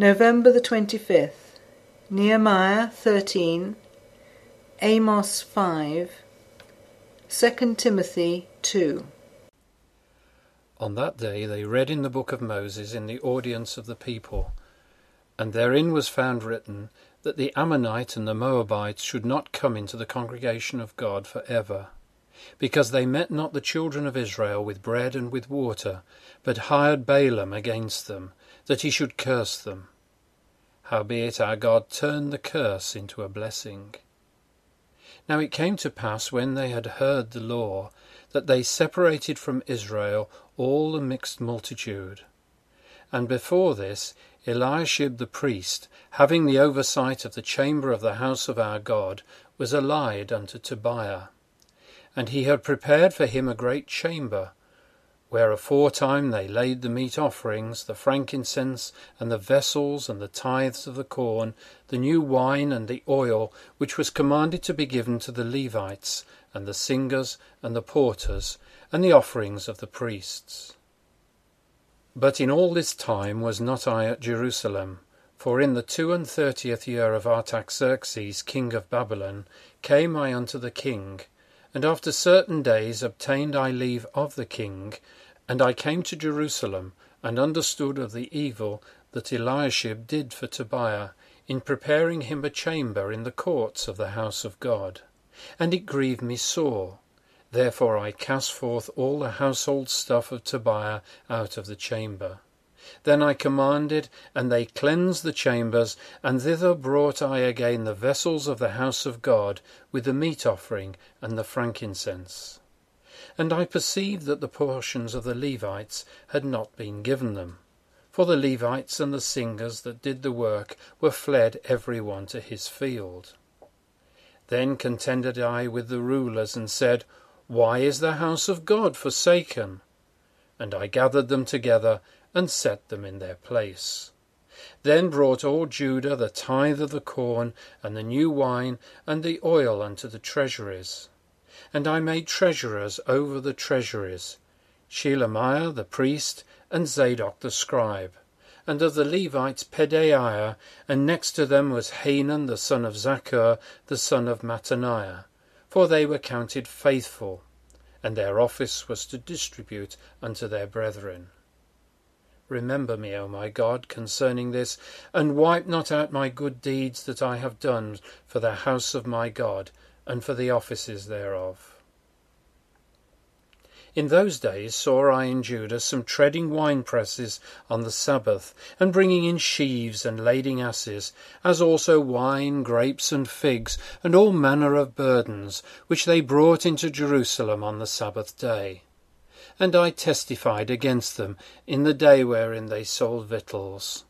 November the 25th, Nehemiah 13, Amos 5, 2 Timothy 2. On that day they read in the book of Moses in the audience of the people, and therein was found written that the Ammonite and the Moabites should not come into the congregation of God for ever, because they met not the children of Israel with bread and with water, but hired Balaam against them, that he should curse them. Howbeit our God turned the curse into a blessing. Now it came to pass when they had heard the law, that they separated from Israel all the mixed multitude. And before this, Eliashib the priest, having the oversight of the chamber of the house of our God, was allied unto Tobiah. And he had prepared for him a great chamber, where aforetime they laid the meat offerings, the frankincense, and the vessels, and the tithes of the corn, the new wine, and the oil, which was commanded to be given to the Levites, and the singers, and the porters, and the offerings of the priests. But in all this time was not I at Jerusalem, for in the two and thirtieth year of Artaxerxes king of Babylon came I unto the king, and after certain days obtained I leave of the king, and I came to Jerusalem, and understood of the evil that Eliashib did for Tobiah, in preparing him a chamber in the courts of the house of God. And it grieved me sore. Therefore I cast forth all the household stuff of Tobiah out of the chamber. Then I commanded, and they cleansed the chambers, and thither brought I again the vessels of the house of God, with the meat offering and the frankincense. And I perceived that the portions of the Levites had not been given them. For the Levites and the singers that did the work were fled every one to his field. Then contended I with the rulers, and said, Why is the house of God forsaken? And I gathered them together, and set them in their place. Then brought all Judah the tithe of the corn, and the new wine, and the oil unto the treasuries. And I made treasurers over the treasuries, Shelemiah the priest, and Zadok the scribe. And of the Levites Pedaiah, and next to them was Hanan the son of Zaccur, the son of Mattaniah, for they were counted faithful, and their office was to distribute unto their brethren. Remember me, O my God, concerning this, and wipe not out my good deeds that I have done for the house of my God, and for the offices thereof. In those days saw I in Judah some treading wine presses on the Sabbath, and bringing in sheaves and lading asses, as also wine, grapes, and figs, and all manner of burdens, which they brought into Jerusalem on the Sabbath day. And I testified against them in the day wherein they sold victuals.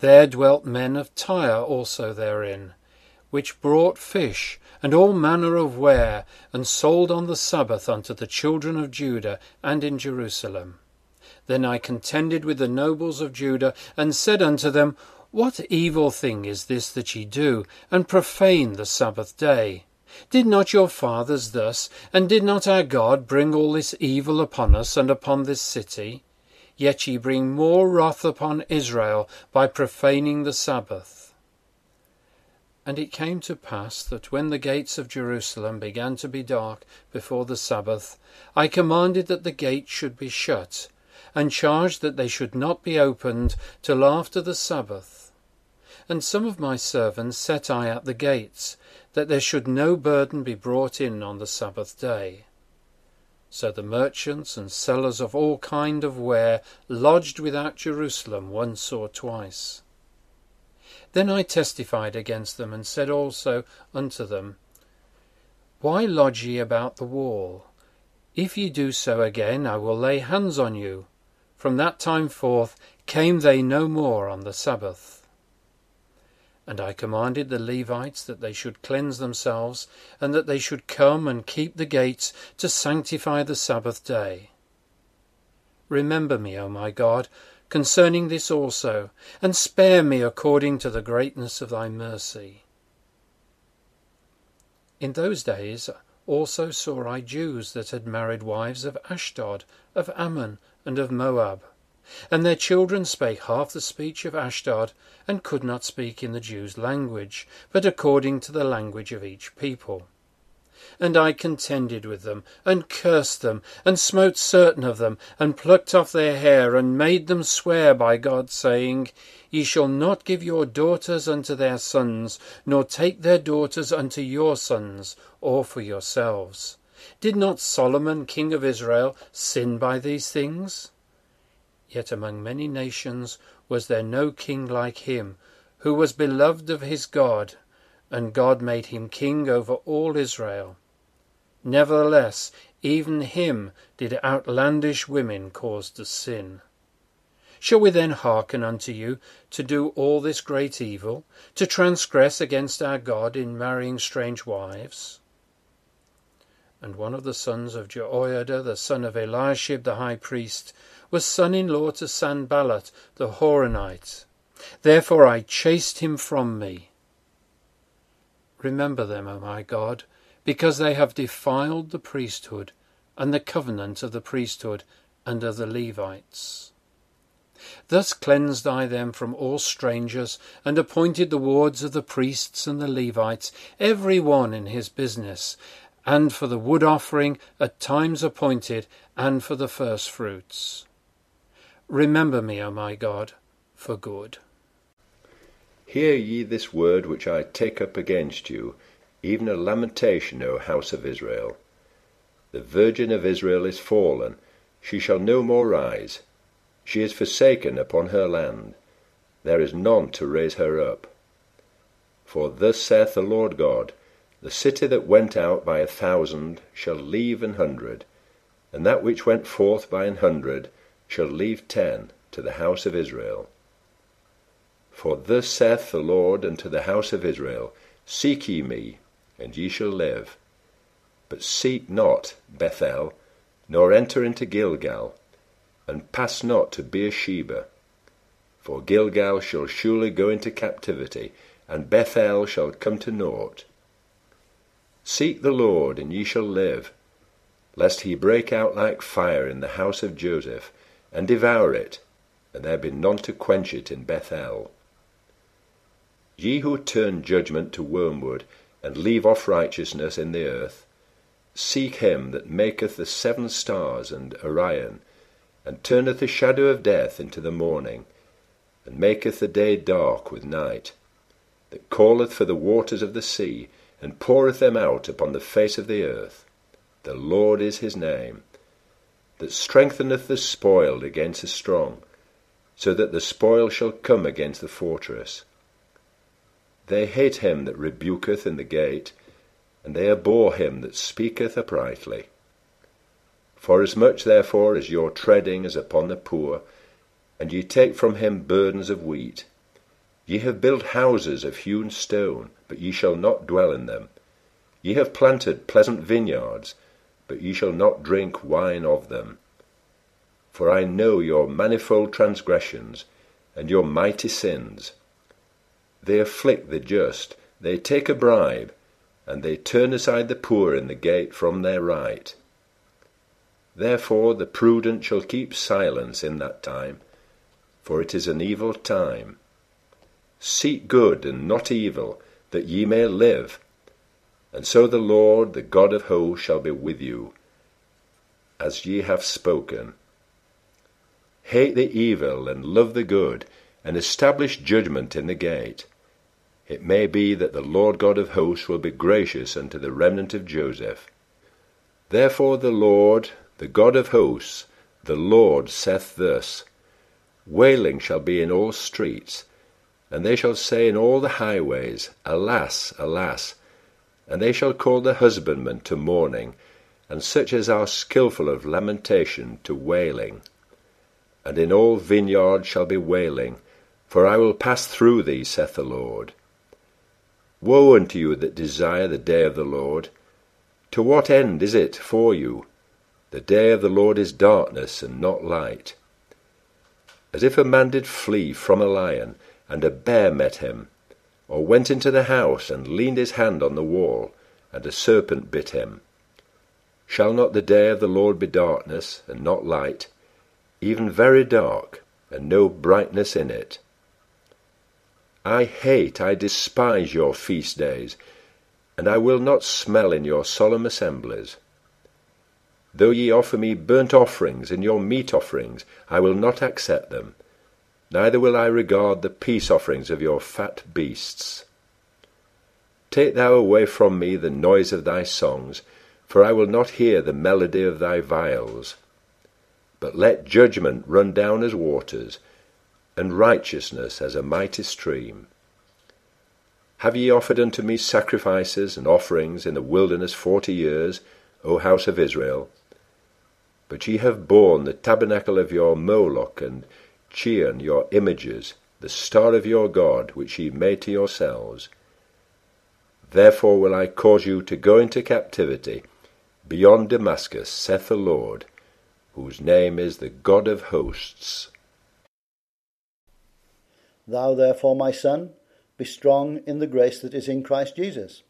There dwelt men of Tyre also therein, which brought fish and all manner of ware, and sold on the Sabbath unto the children of Judah and in Jerusalem. Then I contended with the nobles of Judah, and said unto them, What evil thing is this that ye do, and profane the Sabbath day? Did not your fathers thus, and did not our God bring all this evil upon us and upon this city? Yet ye bring more wrath upon Israel by profaning the Sabbath. And it came to pass that when the gates of Jerusalem began to be dark before the Sabbath, I commanded that the gates should be shut, and charged that they should not be opened till after the Sabbath. And some of my servants set I at the gates, that there should no burden be brought in on the Sabbath day. So the merchants and sellers of all kind of ware lodged without Jerusalem once or twice. Then I testified against them, and said also unto them, Why lodge ye about the wall? If ye do so again, I will lay hands on you. From that time forth came they no more on the Sabbath. And I commanded the Levites that they should cleanse themselves, and that they should come and keep the gates to sanctify the Sabbath day. Remember me, O my God, concerning this also, and spare me according to the greatness of thy mercy. In those days also saw I Jews that had married wives of Ashdod, of Ammon, and of Moab. And their children spake half the speech of Ashdod, and could not speak in the Jews' language, but according to the language of each people. And I contended with them, and cursed them, and smote certain of them, and plucked off their hair, and made them swear by God, saying, Ye shall not give your daughters unto their sons, nor take their daughters unto your sons, or for yourselves. Did not Solomon, king of Israel, sin by these things? Yet among many nations was there no king like him, who was beloved of his God, and God made him king over all Israel. Nevertheless, even him did outlandish women cause to sin. Shall we then hearken unto you to do all this great evil, to transgress against our God in marrying strange wives? And one of the sons of Jehoiada, the son of Eliashib the high priest, was son in law to Sanballat the Horonite. Therefore I chased him from me. Remember them, O my God, because they have defiled the priesthood and the covenant of the priesthood and of the Levites. Thus cleansed I them from all strangers, and appointed the wards of the priests and the Levites, every one in his business, and for the wood offering at times appointed, and for the first fruits. Remember me, O my God, for good. Hear ye this word which I take up against you, even a lamentation, O house of Israel. The Virgin of Israel is fallen, she shall no more rise. She is forsaken upon her land, there is none to raise her up. For thus saith the Lord God, The city that went out by a thousand shall leave an hundred, and that which went forth by an hundred shall leave ten to the house of Israel. For thus saith the Lord unto the house of Israel, Seek ye me, and ye shall live. But seek not Bethel, nor enter into Gilgal, and pass not to Beersheba. For Gilgal shall surely go into captivity, and Bethel shall come to naught. Seek the Lord, and ye shall live, lest he break out like fire in the house of Joseph, and devour it, and there be none to quench it in Bethel. Ye who turn judgment to wormwood, and leave off righteousness in the earth, seek him that maketh the seven stars and Orion, and turneth the shadow of death into the morning, and maketh the day dark with night, that calleth for the waters of the sea, and poureth them out upon the face of the earth. The Lord is his name, that strengtheneth the spoiled against the strong, so that the spoil shall come against the fortress. They hate him that rebuketh in the gate, and they abhor him that speaketh uprightly. Forasmuch therefore as your treading is upon the poor, and ye take from him burdens of wheat, ye have built houses of hewn stone, but ye shall not dwell in them. Ye have planted pleasant vineyards, but ye shall not drink wine of them. For I know your manifold transgressions, and your mighty sins they afflict the just, they take a bribe, and they turn aside the poor in the gate from their right. Therefore the prudent shall keep silence in that time, for it is an evil time. Seek good and not evil, that ye may live. And so the Lord, the God of hosts, shall be with you, as ye have spoken. Hate the evil and love the good, and establish judgment in the gate it may be that the Lord God of hosts will be gracious unto the remnant of Joseph. Therefore the Lord, the God of hosts, the Lord saith thus Wailing shall be in all streets, and they shall say in all the highways, Alas, alas! And they shall call the husbandman to mourning, and such as are skilful of lamentation to wailing. And in all vineyards shall be wailing, for I will pass through thee, saith the Lord. Woe unto you that desire the day of the Lord! To what end is it for you? The day of the Lord is darkness and not light. As if a man did flee from a lion, and a bear met him, or went into the house and leaned his hand on the wall, and a serpent bit him. Shall not the day of the Lord be darkness and not light? even very dark, and no brightness in it. I hate, I despise your feast days, and I will not smell in your solemn assemblies. Though ye offer me burnt offerings and your meat offerings, I will not accept them, neither will I regard the peace offerings of your fat beasts. Take thou away from me the noise of thy songs, for I will not hear the melody of thy viols. But let judgment run down as waters, and righteousness as a mighty stream. Have ye offered unto me sacrifices and offerings in the wilderness forty years, O house of Israel? But ye have borne the tabernacle of your Moloch, and Chiun your images, the star of your God, which ye made to yourselves. Therefore will I cause you to go into captivity beyond Damascus, saith the Lord, whose name is the God of hosts. Thou therefore, my son, be strong in the grace that is in Christ Jesus.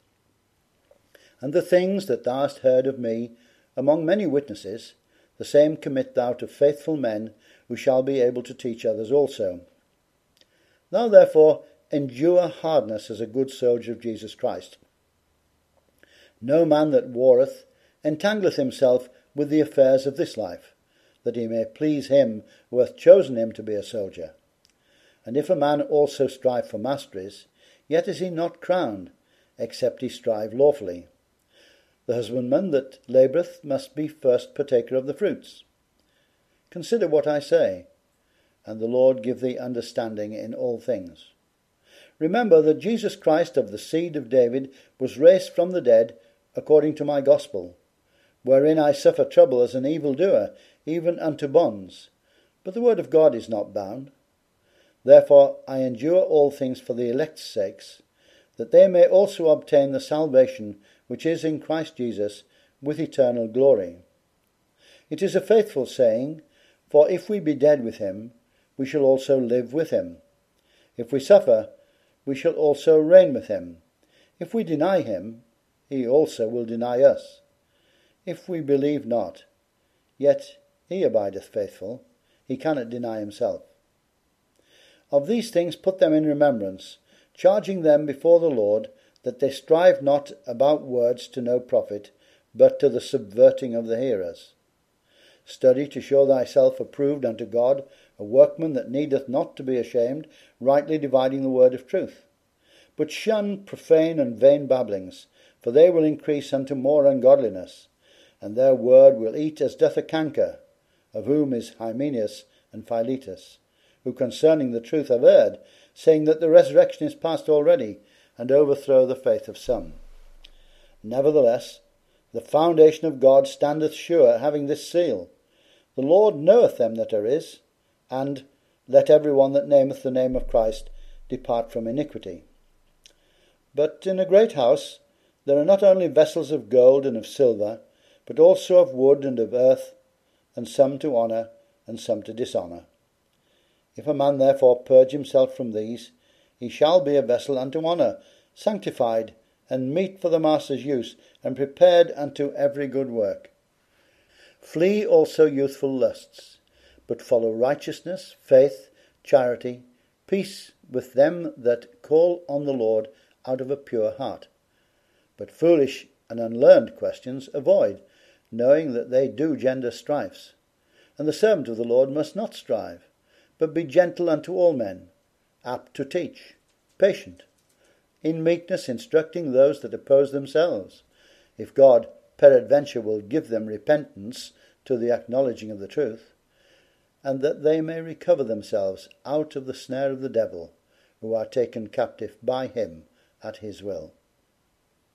And the things that thou hast heard of me among many witnesses, the same commit thou to faithful men who shall be able to teach others also. Thou therefore endure hardness as a good soldier of Jesus Christ. No man that warreth entangleth himself with the affairs of this life, that he may please him who hath chosen him to be a soldier. And if a man also strive for masteries, yet is he not crowned, except he strive lawfully. The husbandman that laboureth must be first partaker of the fruits. Consider what I say, and the Lord give thee understanding in all things. Remember that Jesus Christ of the seed of David was raised from the dead according to my gospel, wherein I suffer trouble as an evildoer, even unto bonds. But the word of God is not bound. Therefore I endure all things for the elect's sakes, that they may also obtain the salvation which is in Christ Jesus with eternal glory. It is a faithful saying, for if we be dead with him, we shall also live with him. If we suffer, we shall also reign with him. If we deny him, he also will deny us. If we believe not, yet he abideth faithful, he cannot deny himself. Of these things put them in remembrance, charging them before the Lord that they strive not about words to no profit, but to the subverting of the hearers. Study to show thyself approved unto God, a workman that needeth not to be ashamed, rightly dividing the word of truth. But shun profane and vain babblings, for they will increase unto more ungodliness, and their word will eat as doth a canker, of whom is Hymenaeus and Philetus, who concerning the truth have erred, saying that the resurrection is past already, and overthrow the faith of some. Nevertheless, the foundation of God standeth sure, having this seal The Lord knoweth them that are his, and let every one that nameth the name of Christ depart from iniquity. But in a great house there are not only vessels of gold and of silver, but also of wood and of earth, and some to honour, and some to dishonour. If a man therefore purge himself from these, he shall be a vessel unto honour, sanctified, and meet for the master's use, and prepared unto every good work. Flee also youthful lusts, but follow righteousness, faith, charity, peace with them that call on the Lord out of a pure heart. But foolish and unlearned questions avoid, knowing that they do gender strifes. And the servant of the Lord must not strive, but be gentle unto all men, apt to teach, patient, in meekness instructing those that oppose themselves, if God peradventure will give them repentance to the acknowledging of the truth, and that they may recover themselves out of the snare of the devil, who are taken captive by him at his will.